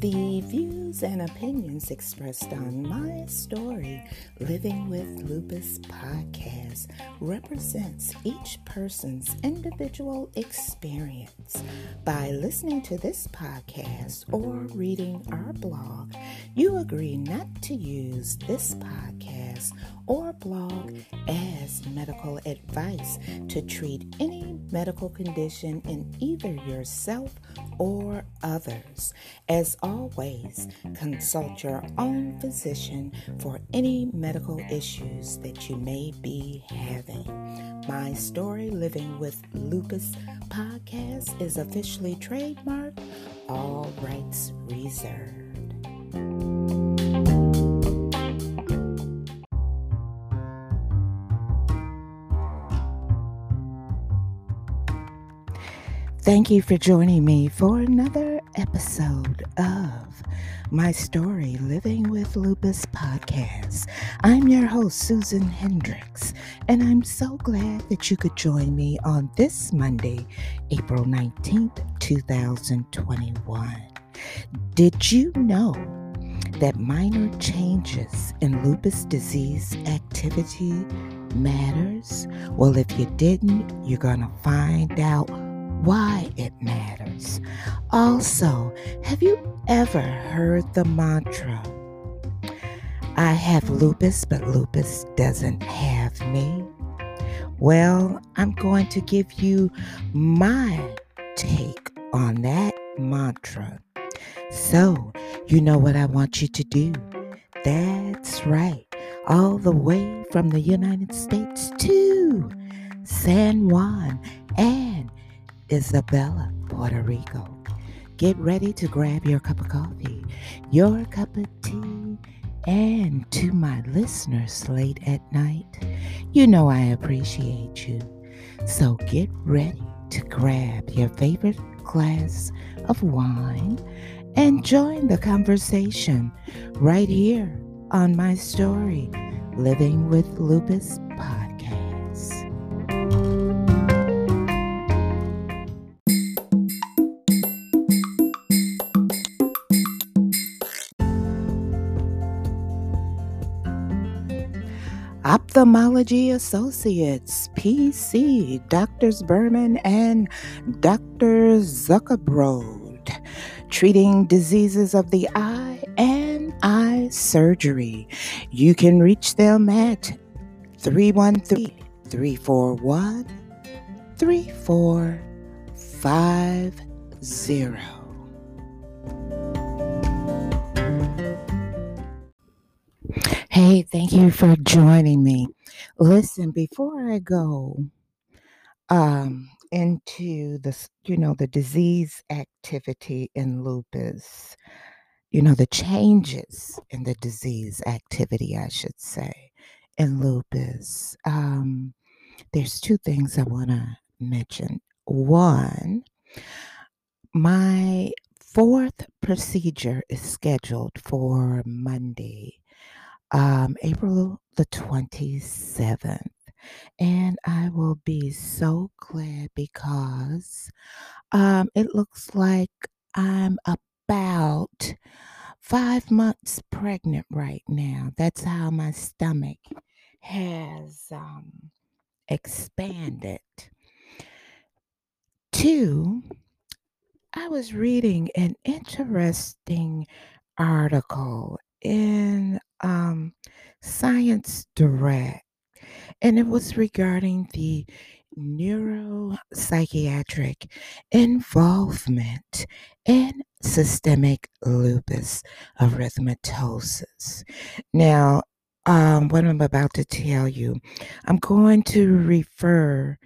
The views and opinions expressed on my story, Living with Lupus podcast, represents each person's individual experience. By listening to this podcast or reading our blog, you agree not to use this podcast or blog as medical advice to treat any medical condition in either yourself or others. As always, consult your own physician for any medical issues that you may be having. My Story Living with Lupus podcast is officially trademarked, all rights reserved. Thank you for joining me for another episode of my story, Living with Lupus podcast. I'm your host, Susan Hendricks, and I'm so glad that you could join me on this Monday, April 19th, 2021. Did you know that minor changes in lupus disease activity matters? Well, if you didn't, you're going to find out why it matters. Also, have you ever heard the mantra, I have lupus, but lupus doesn't have me? Well, I'm going to give you my take on that mantra. So, you know what I want you to do? That's right, all the way from the United States to San Juan and Isabela, Puerto Rico. Get ready to grab your cup of coffee, your cup of tea, and to my listeners late at night, you know I appreciate you. So get ready to grab your favorite glass of wine and join the conversation right here on my story, Living with Lupus Ophthalmology Associates, PC, Doctors Berman and Dr. Zuckerbrod, treating diseases of the eye and eye surgery. You can reach them at 313 341 3450. Hey, thank you for joining me. Listen, before I go um, into the, you know, the disease activity in lupus, you know, the changes in the disease activity, I should say, in lupus, um, there's two things I want to mention. One, my fourth procedure is scheduled for Monday um, April the 27th. And I will be so glad because um, it looks like I'm about five months pregnant right now. That's how my stomach has um, expanded. Two, I was reading an interesting article in um, Science Direct, and it was regarding the neuropsychiatric involvement in systemic lupus erythematosus. Now, um, what I'm about to tell you, I'm going to refer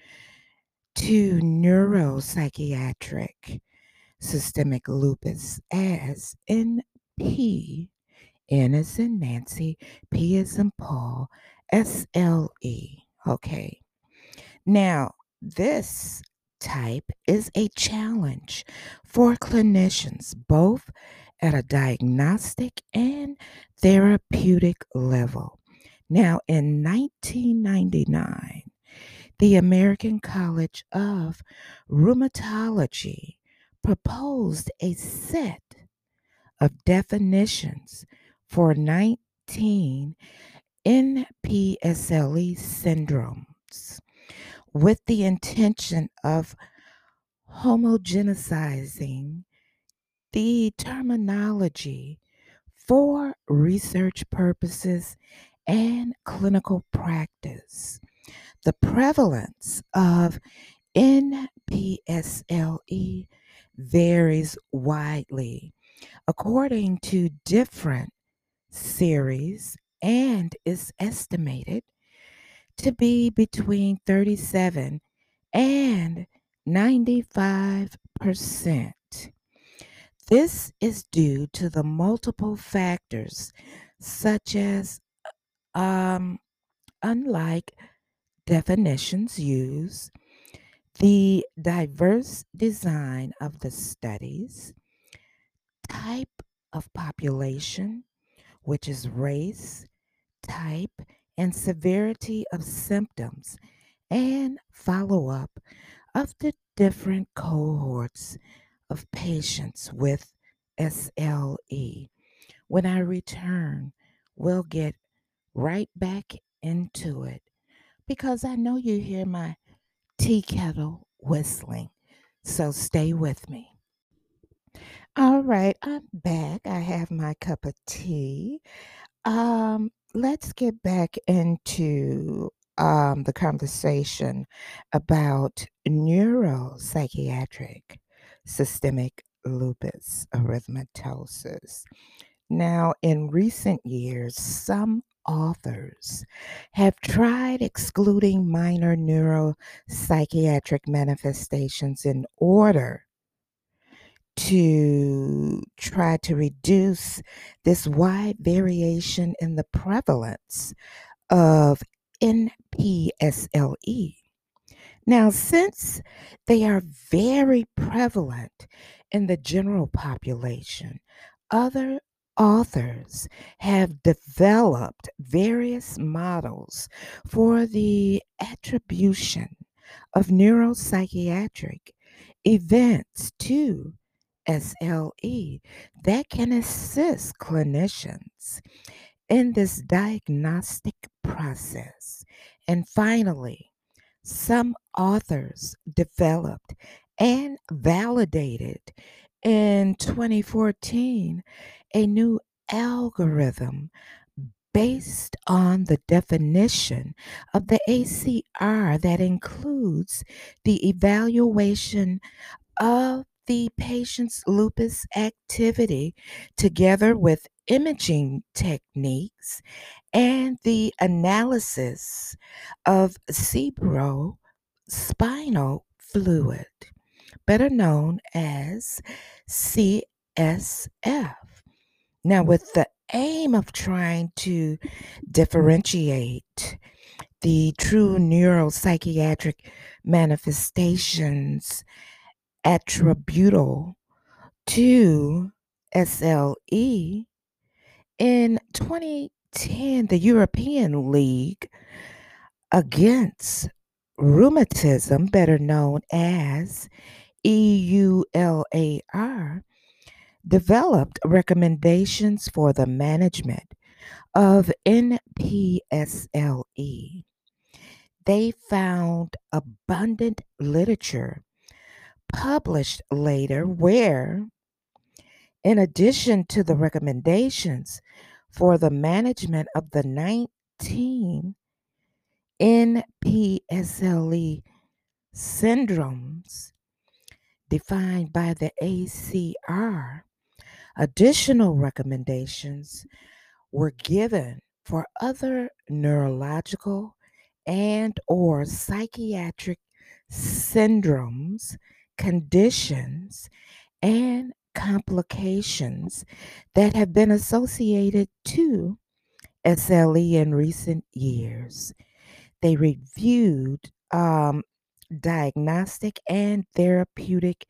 to neuropsychiatric systemic lupus as NP N is in Nancy, P is in Paul, S L E. Okay. Now, this type is a challenge for clinicians, both at a diagnostic and therapeutic level. Now, in 1999, the American College of Rheumatology proposed a set of definitions for 19 NPSLE syndromes with the intention of homogenizing the terminology for research purposes and clinical practice. The prevalence of NPSLE varies widely according to different series and is estimated to be between 37 and 95%. This is due to the multiple factors, such as, um, unlike definitions used, the diverse design of the studies, type of population, which is race, type, and severity of symptoms, and follow up of the different cohorts of patients with SLE. When I return, we'll get right back into it because I know you hear my tea kettle whistling. So stay with me. All right, I'm back. I have my cup of tea. Um, let's get back into um, the conversation about neuropsychiatric systemic lupus erythematosus. Now, in recent years, some authors have tried excluding minor neuropsychiatric manifestations in order to try to reduce this wide variation in the prevalence of NPSLE. Now, since they are very prevalent in the general population, other authors have developed various models for the attribution of neuropsychiatric events to SLE that can assist clinicians in this diagnostic process. And finally, some authors developed and validated in 2014 a new algorithm based on the definition of the ACR that includes the evaluation of the patient's lupus activity together with imaging techniques and the analysis of cerebrospinal fluid, better known as CSF. Now, with the aim of trying to differentiate the true neuropsychiatric manifestations attributable to SLE, in 2010, the European League Against Rheumatism, better known as EULAR, developed recommendations for the management of NPSLE. They found abundant literature published later where, in addition to the recommendations for the management of the 19 NPSLE syndromes defined by the ACR, additional recommendations were given for other neurological and or psychiatric syndromes conditions and complications that have been associated to SLE in recent years. They reviewed um, diagnostic and therapeutic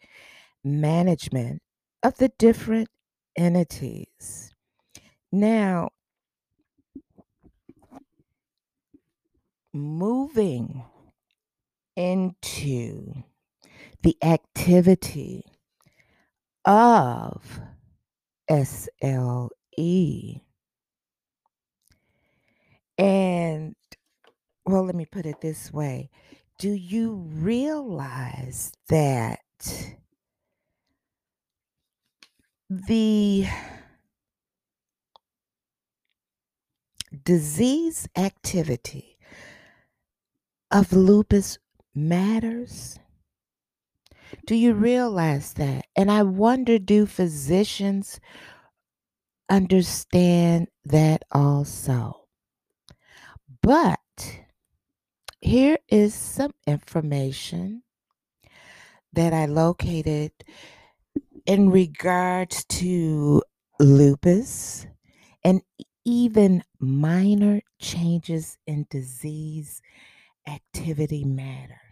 management of the different entities. Now, moving into the activity of SLE. And, well, let me put it this way Do you realize that the disease activity of lupus matters? Do you mm-hmm. realize that? And I wonder do physicians understand that also? But here is some information that I located in regards to lupus and even minor changes in disease activity matter.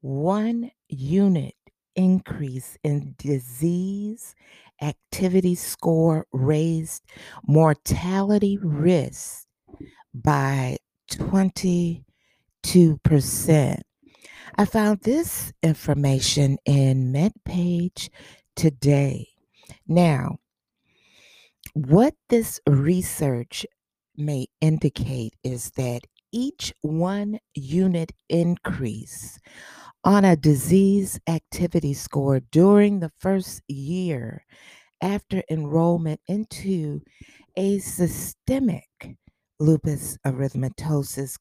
One unit increase in disease activity score raised mortality risk by 22%. I found this information in MedPage today. Now, what this research may indicate is that each one unit increase on a disease activity score during the first year after enrollment into a systemic lupus erythematosus,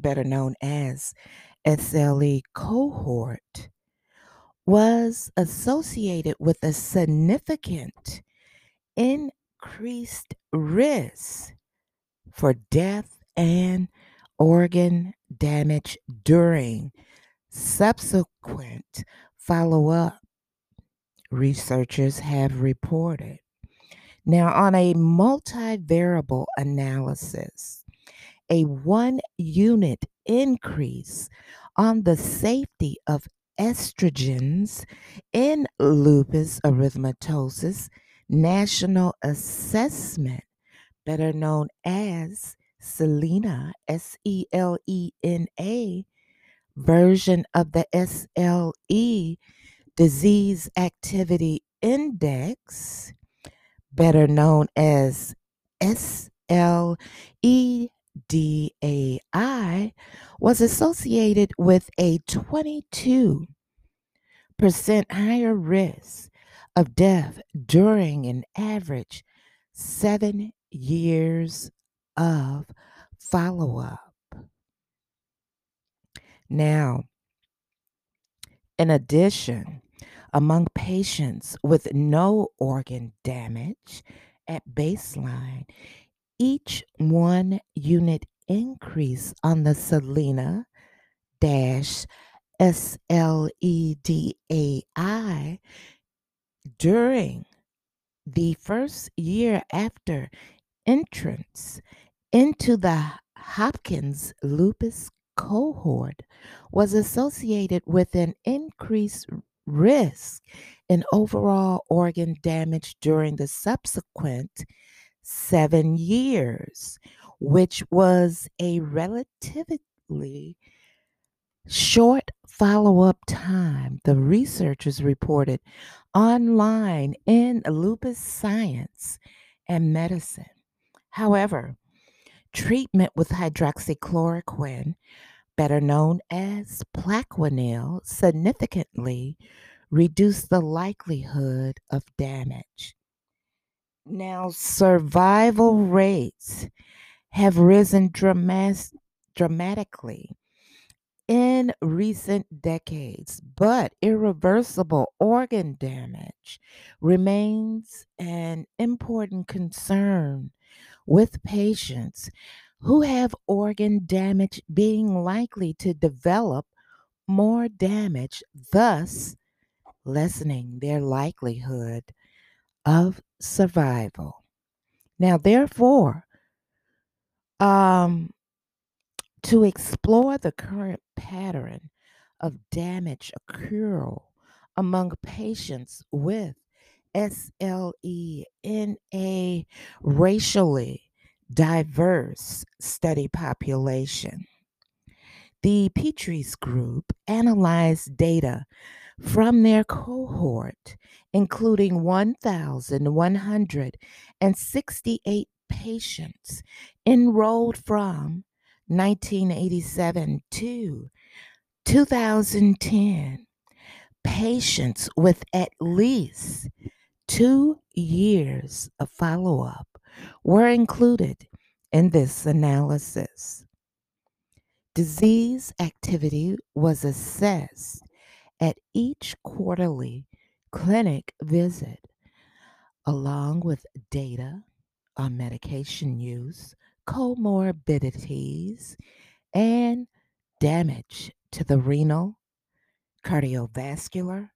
better known as SLE cohort, was associated with a significant increased risk for death and organ damage during subsequent follow up, researchers have reported. Now, on a multivariable analysis, a one unit increase on the safety of estrogens in lupus erythematosus national assessment, better known as Selena, S E L E N A, version of the SLE Disease Activity Index, better known as SLEDAI, was associated with a 22% higher risk of death during an average seven years of follow up. Now, in addition, among patients with no organ damage at baseline, each one unit increase on the Selena dash SLEDAI during the first year after entrance into the Hopkins lupus cohort was associated with an increased risk in overall organ damage during the subsequent seven years, which was a relatively short follow up time, the researchers reported online in Lupus Science and Medicine. However, treatment with hydroxychloroquine, better known as Plaquenil, significantly reduced the likelihood of damage. Now, survival rates have risen dramas- dramatically in recent decades, but irreversible organ damage remains an important concern with patients who have organ damage being likely to develop more damage, thus lessening their likelihood of survival. Now, therefore, um, to explore the current pattern of damage accrual among patients with SLE in a racially diverse study population. The Petri's group analyzed data from their cohort, including 1,168 patients enrolled from 1987 to 2010. Patients with at least two years of follow up were included in this analysis. Disease activity was assessed at each quarterly clinic visit, along with data on medication use, comorbidities, and damage to the renal, cardiovascular,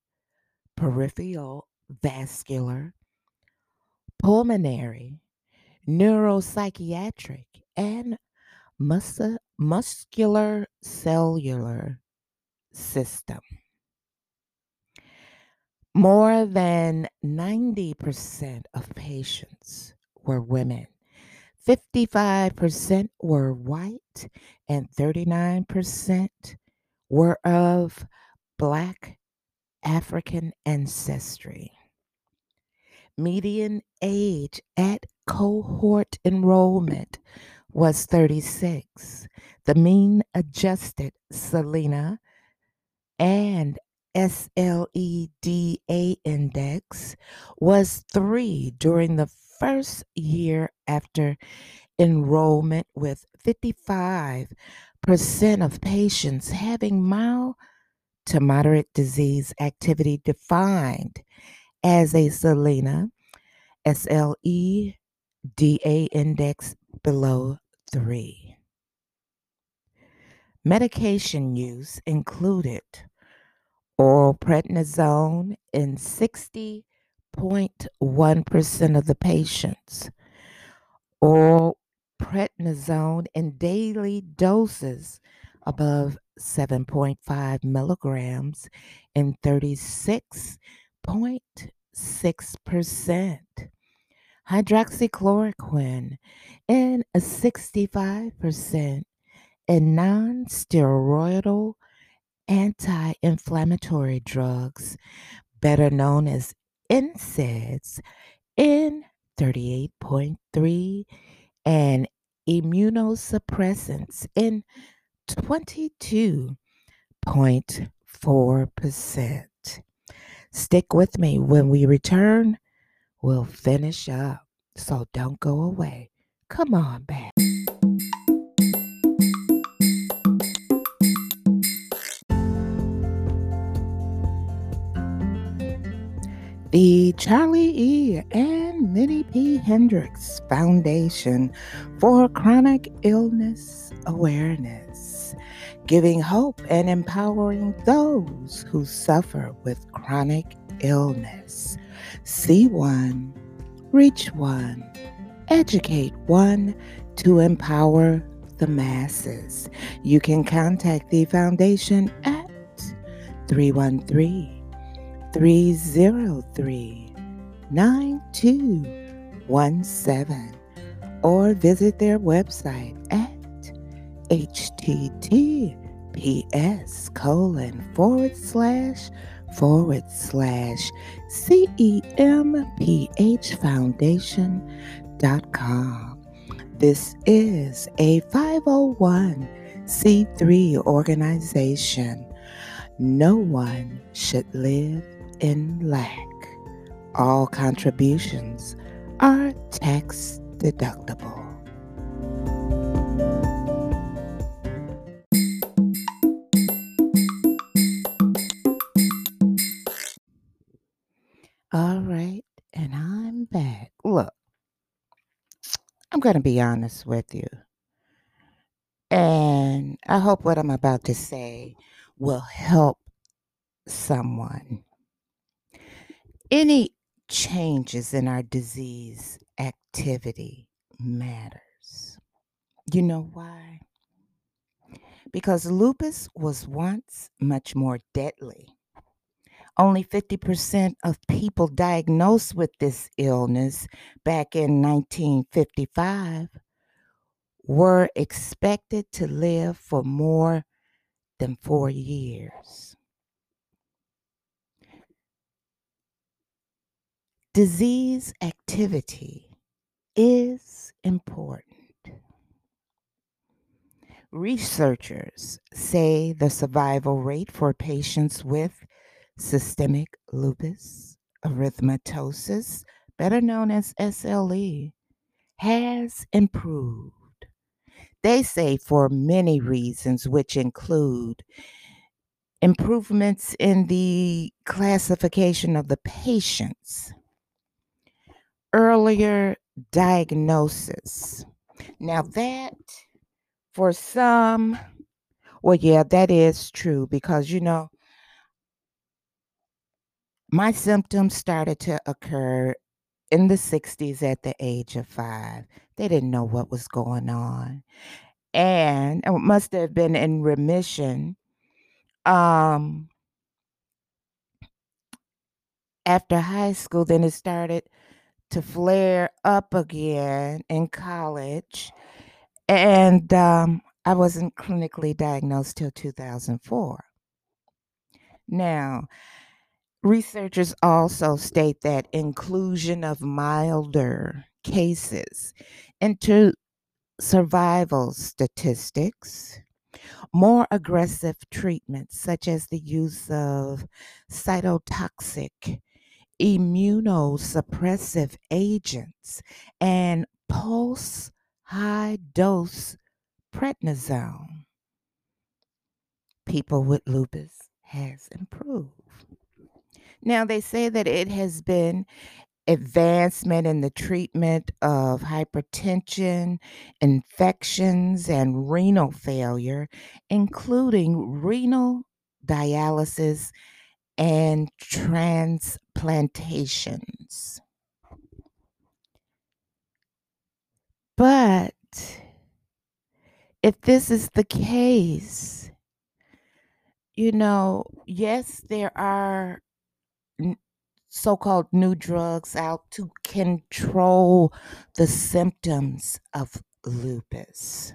peripheral vascular, pulmonary, neuropsychiatric, and mus- muscular cellular system. More than 90% of patients were women. 55% were white and 39% were of Black African ancestry. Median age at cohort enrollment was 36. The mean adjusted Selena and SLEDA index was 3 during the first year after enrollment, with 55% of patients having mild to moderate disease activity defined as a Selena S L E D A index below 3. Medication use included oral prednisone in 60.1% of the patients, oral prednisone in daily doses above 7.5 milligrams in 36.6%. Hydroxychloroquine in 65% and non steroidal anti inflammatory drugs, better known as NSAIDs, in 38.3 and immunosuppressants in 22.4%. Stick with me when we return. We'll finish up. So don't go away. Come on back. The Charlie E. and Minnie P. Hendricks Foundation for Chronic Illness Awareness, giving hope and empowering those who suffer with chronic illness. See one, reach one, educate one to empower the masses. You can contact the foundation at 313 303 9217 or visit their website at https colon forward slash forward slash cemphfoundation.com. This is a 501c3 organization. No one should live in lack. All contributions are tax deductible. All right, and I'm back. Look, I'm going to be honest with you. And I hope what I'm about to say will help someone any changes in our disease activity matters. You know why? Because lupus was once much more deadly. Only 50% of people diagnosed with this illness back in 1955 were expected to live for more than four years. Disease activity is important. Researchers say the survival rate for patients with systemic lupus erythematosus, better known as SLE, has improved. They say for many reasons, which include improvements in the classification of the patients, earlier diagnosis. Now, that for some, well, yeah, that is true because, you know, my symptoms started to occur in the 60s at the age of five. They didn't know what was going on. And it must have been in remission. Um, after high school, then it started to flare up again in college. And um, I wasn't clinically diagnosed till 2004. Now, researchers also state that inclusion of milder cases into survival statistics, more aggressive treatments such as the use of cytotoxic immunosuppressive agents and pulse high dose prednisone. People with lupus has improved. Now, they say that it has been advancement in the treatment of hypertension, infections, and renal failure, including renal dialysis and transplantations. But if this is the case, you know, yes, there are so called new drugs out to control the symptoms of lupus.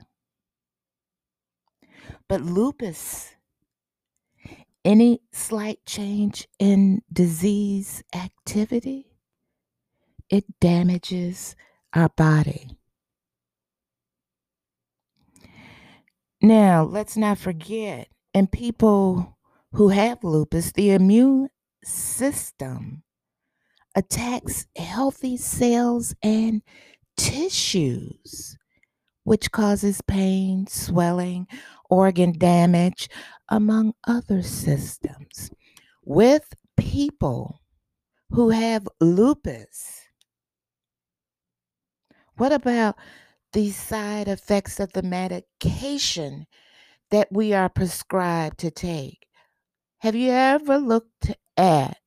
But lupus, any slight change in disease activity, it damages our body. Now, let's not forget, in people who have lupus, the immune system attacks healthy cells and tissues, which causes pain, swelling, organ damage, among other systems. With people who have lupus, what about the side effects of the medication that we are prescribed to take? Have you ever looked at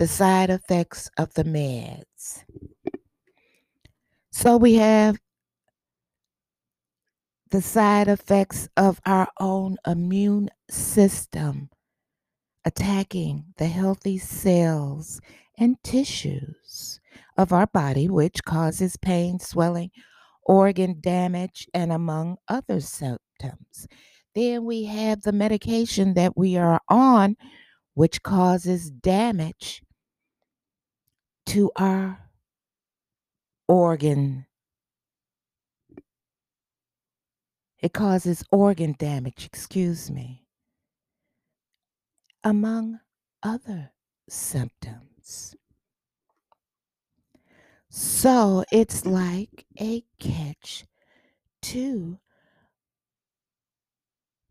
the side effects of the meds. So we have the side effects of our own immune system attacking the healthy cells and tissues of our body, which causes pain, swelling, organ damage, and among other symptoms. Then we have the medication that we are on, which causes damage to our organ. It causes organ damage, excuse me, among other symptoms. So it's like a catch to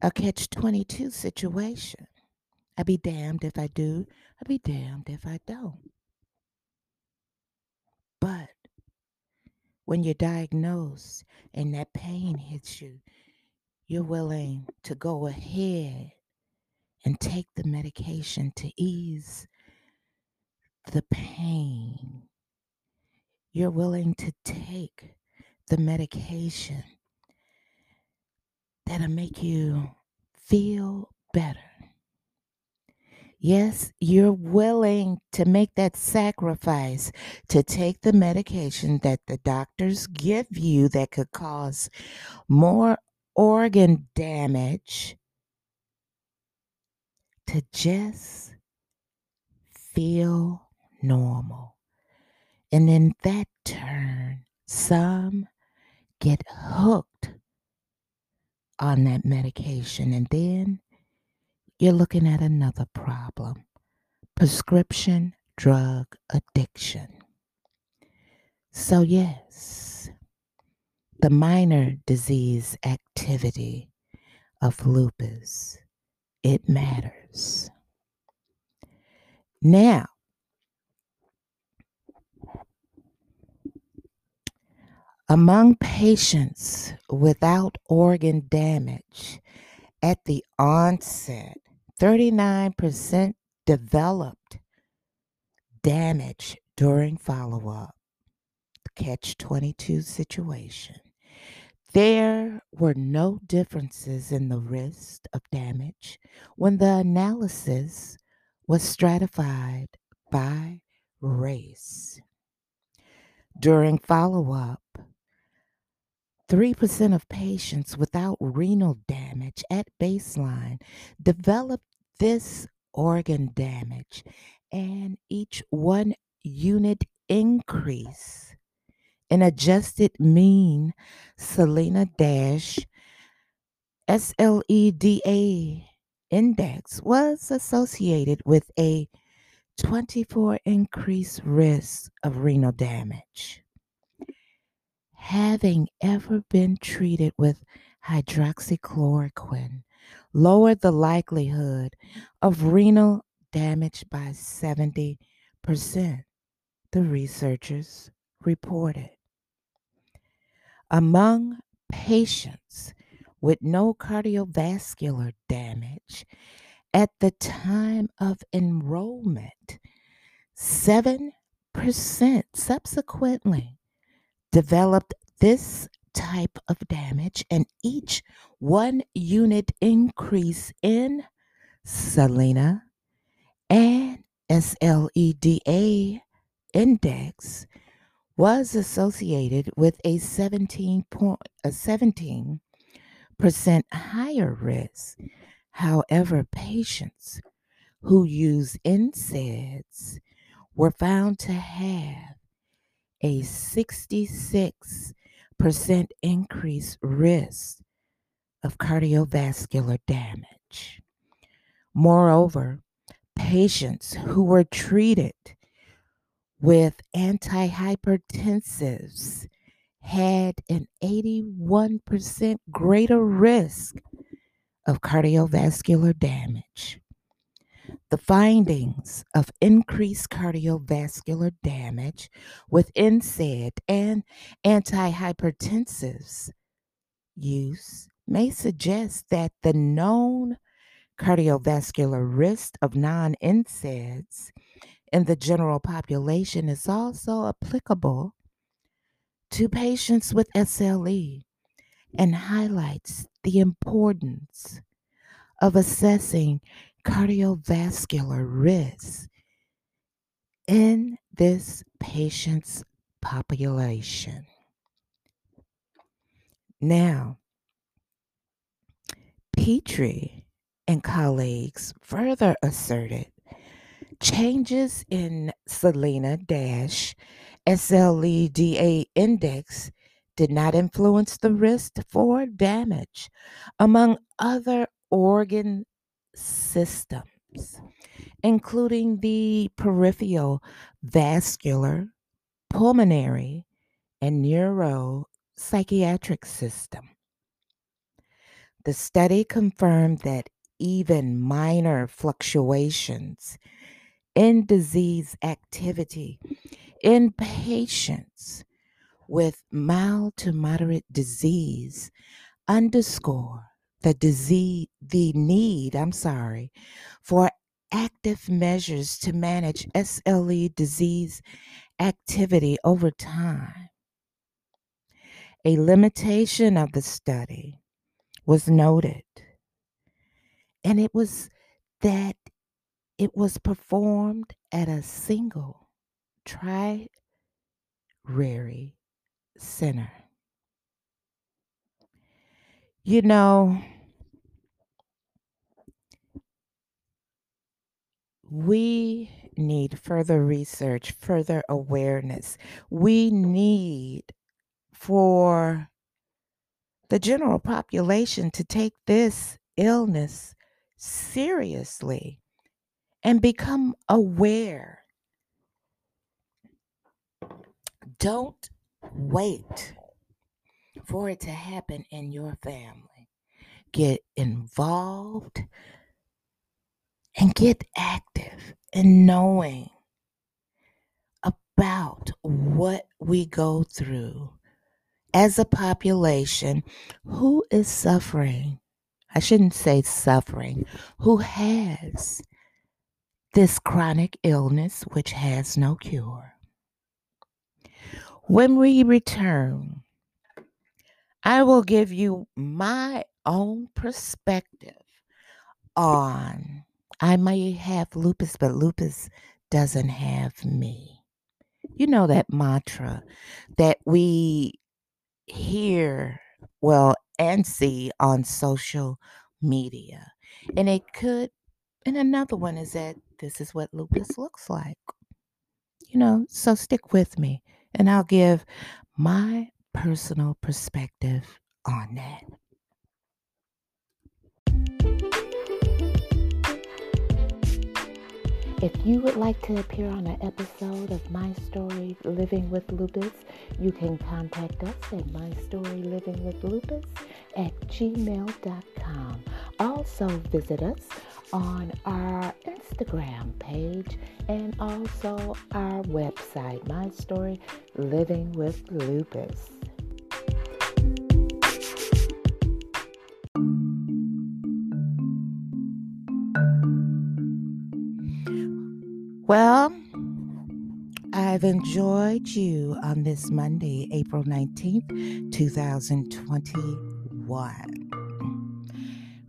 a catch 22 situation. I'd be damned if I do, I'd be damned if I don't. But when you're diagnosed and that pain hits you, you're willing to go ahead and take the medication to ease the pain. You're willing to take the medication that'll make you feel better. Yes, you're willing to make that sacrifice to take the medication that the doctors give you that could cause more organ damage to just feel normal. And in that turn, some get hooked on that medication. And then you're looking at another problem prescription drug addiction. So, yes, the minor disease activity of lupus, it matters. Now, among patients without organ damage at the onset, 39% developed damage during follow up. Catch 22 situation. There were no differences in the risk of damage when the analysis was stratified by race. During follow up, 3% of patients without renal damage at baseline developed this organ damage, and each one unit increase in adjusted mean Selena dash SLEDA index was associated with a 24 increased risk of renal damage. Having ever been treated with hydroxychloroquine lowered the likelihood of renal damage by 70%, the researchers reported. Among patients with no cardiovascular damage at the time of enrollment, 7% subsequently developed this type of damage, and each one unit increase in Selena and SLEDA index was associated with a 17 point, a 17 percent higher risk. However, patients who use NSAIDs were found to have a 66 percent increased risk of cardiovascular damage. Moreover, patients who were treated with antihypertensives had an 81% greater risk of cardiovascular damage. The findings of increased cardiovascular damage with NSAID and antihypertensives use may suggest that the known cardiovascular risk of non NSAIDs in the general population is also applicable to patients with SLE and highlights the importance of assessing cardiovascular risk in this patient's population. Now, Petri and colleagues further asserted changes in Selena dash SLEDA index did not influence the risk for damage among other organ systems, including the peripheral vascular, pulmonary, and neuropsychiatric system. The study confirmed that even minor fluctuations in disease activity in patients with mild to moderate disease underscore the disease the need i'm sorry for active measures to manage SLE disease activity over time. A limitation of the study was noted and it was that it was performed at a single tri center. You know, we need further research, further awareness. We need for the general population to take this illness seriously and become aware. Don't wait for it to happen in your family. Get involved and get active in knowing about what we go through as a population who is suffering. I shouldn't say suffering, who has this chronic illness which has no cure. When we return, I will give you my own perspective on I may have lupus, but lupus doesn't have me. You know that mantra that we hear, well, and see on social media. And it could, and another one is that this is what lupus looks like. You know, so stick with me and I'll give my personal perspective on that. If you would like to appear on an episode of My Story Living with Lupus, you can contact us at mystorylivingwithlupus at gmail.com. Also visit us on our Instagram page and also our website, My Story Living with Lupus. Well, I've enjoyed you on this Monday, April 19th, 2021.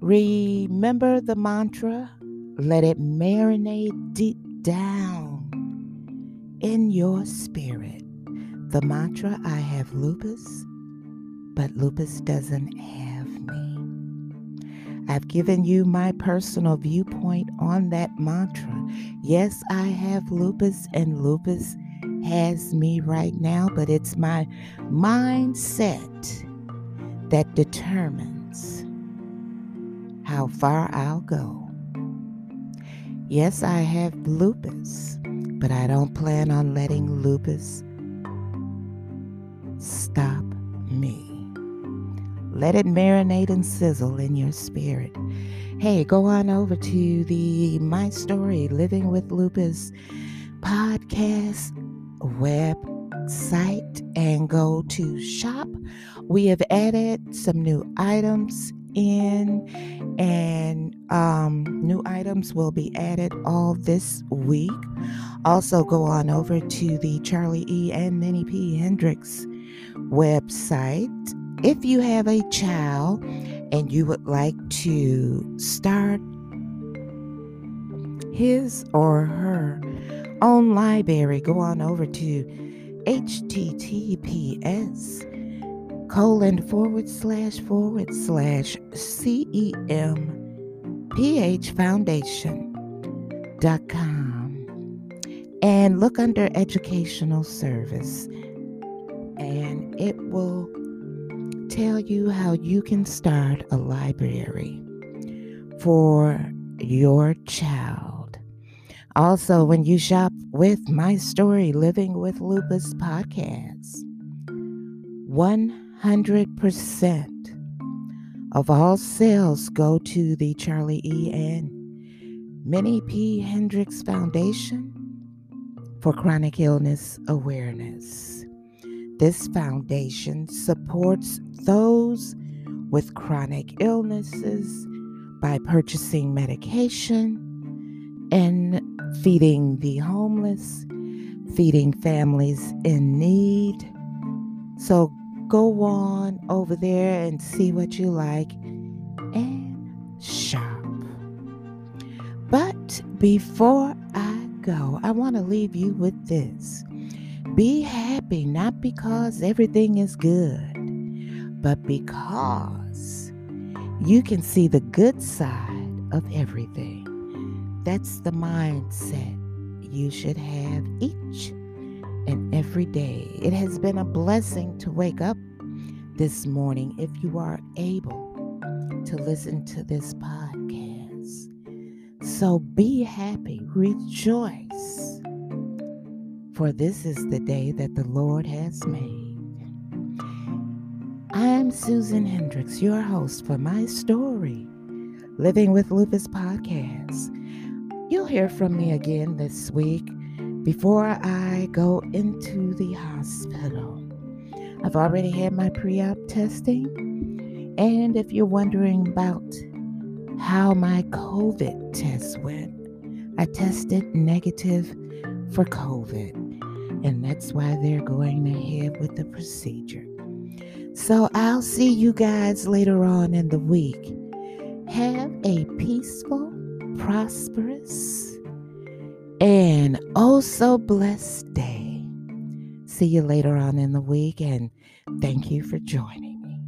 Remember the mantra let it marinate deep down in your spirit. The mantra I have lupus, but lupus doesn't have me. I've given you my personal viewpoint on that mantra. Yes, I have lupus, and lupus has me right now, but it's my mindset that determines how far I'll go. Yes, I have lupus, but I don't plan on letting lupus stop me. Let it marinate and sizzle in your spirit. Hey, go on over to the My Story Living with Lupus podcast website and go to shop. We have added some new items in, and um, new items will be added all this week. Also, go on over to the Charlie E. and Minnie P. Hendrix website. If you have a child and you would like to start his or her own library, go on over to https colon forward slash forward slash cemphfoundation.com and look under educational service and it will tell you how you can start a library for your child. Also, when you shop with My Story Living with Lupus podcast, one 100% of all sales go to the Charlie E. and Minnie P. Hendrix Foundation for Chronic Illness Awareness. This foundation supports those with chronic illnesses by purchasing medication and feeding the homeless, feeding families in need. So go on over there and see what you like and shop. But before I go, I want to leave you with this. Be happy not because everything is good, but because you can see the good side of everything. That's the mindset you should have each and every day. It has been a blessing to wake up this morning if you are able to listen to this podcast. So be happy, rejoice, for this is the day that the Lord has made. I'm Susan Hendrix, your host for my story, Living with Lupus podcast. You'll hear from me again this week before I go into the hospital. I've already had my pre op testing, and if you're wondering about how my COVID test went, I tested negative for COVID, and that's why they're going ahead with the procedure. So I'll see you guys later on in the week. Have a peaceful, prosperous, and oh so blessed day. See you later on in the week, and thank you for joining me.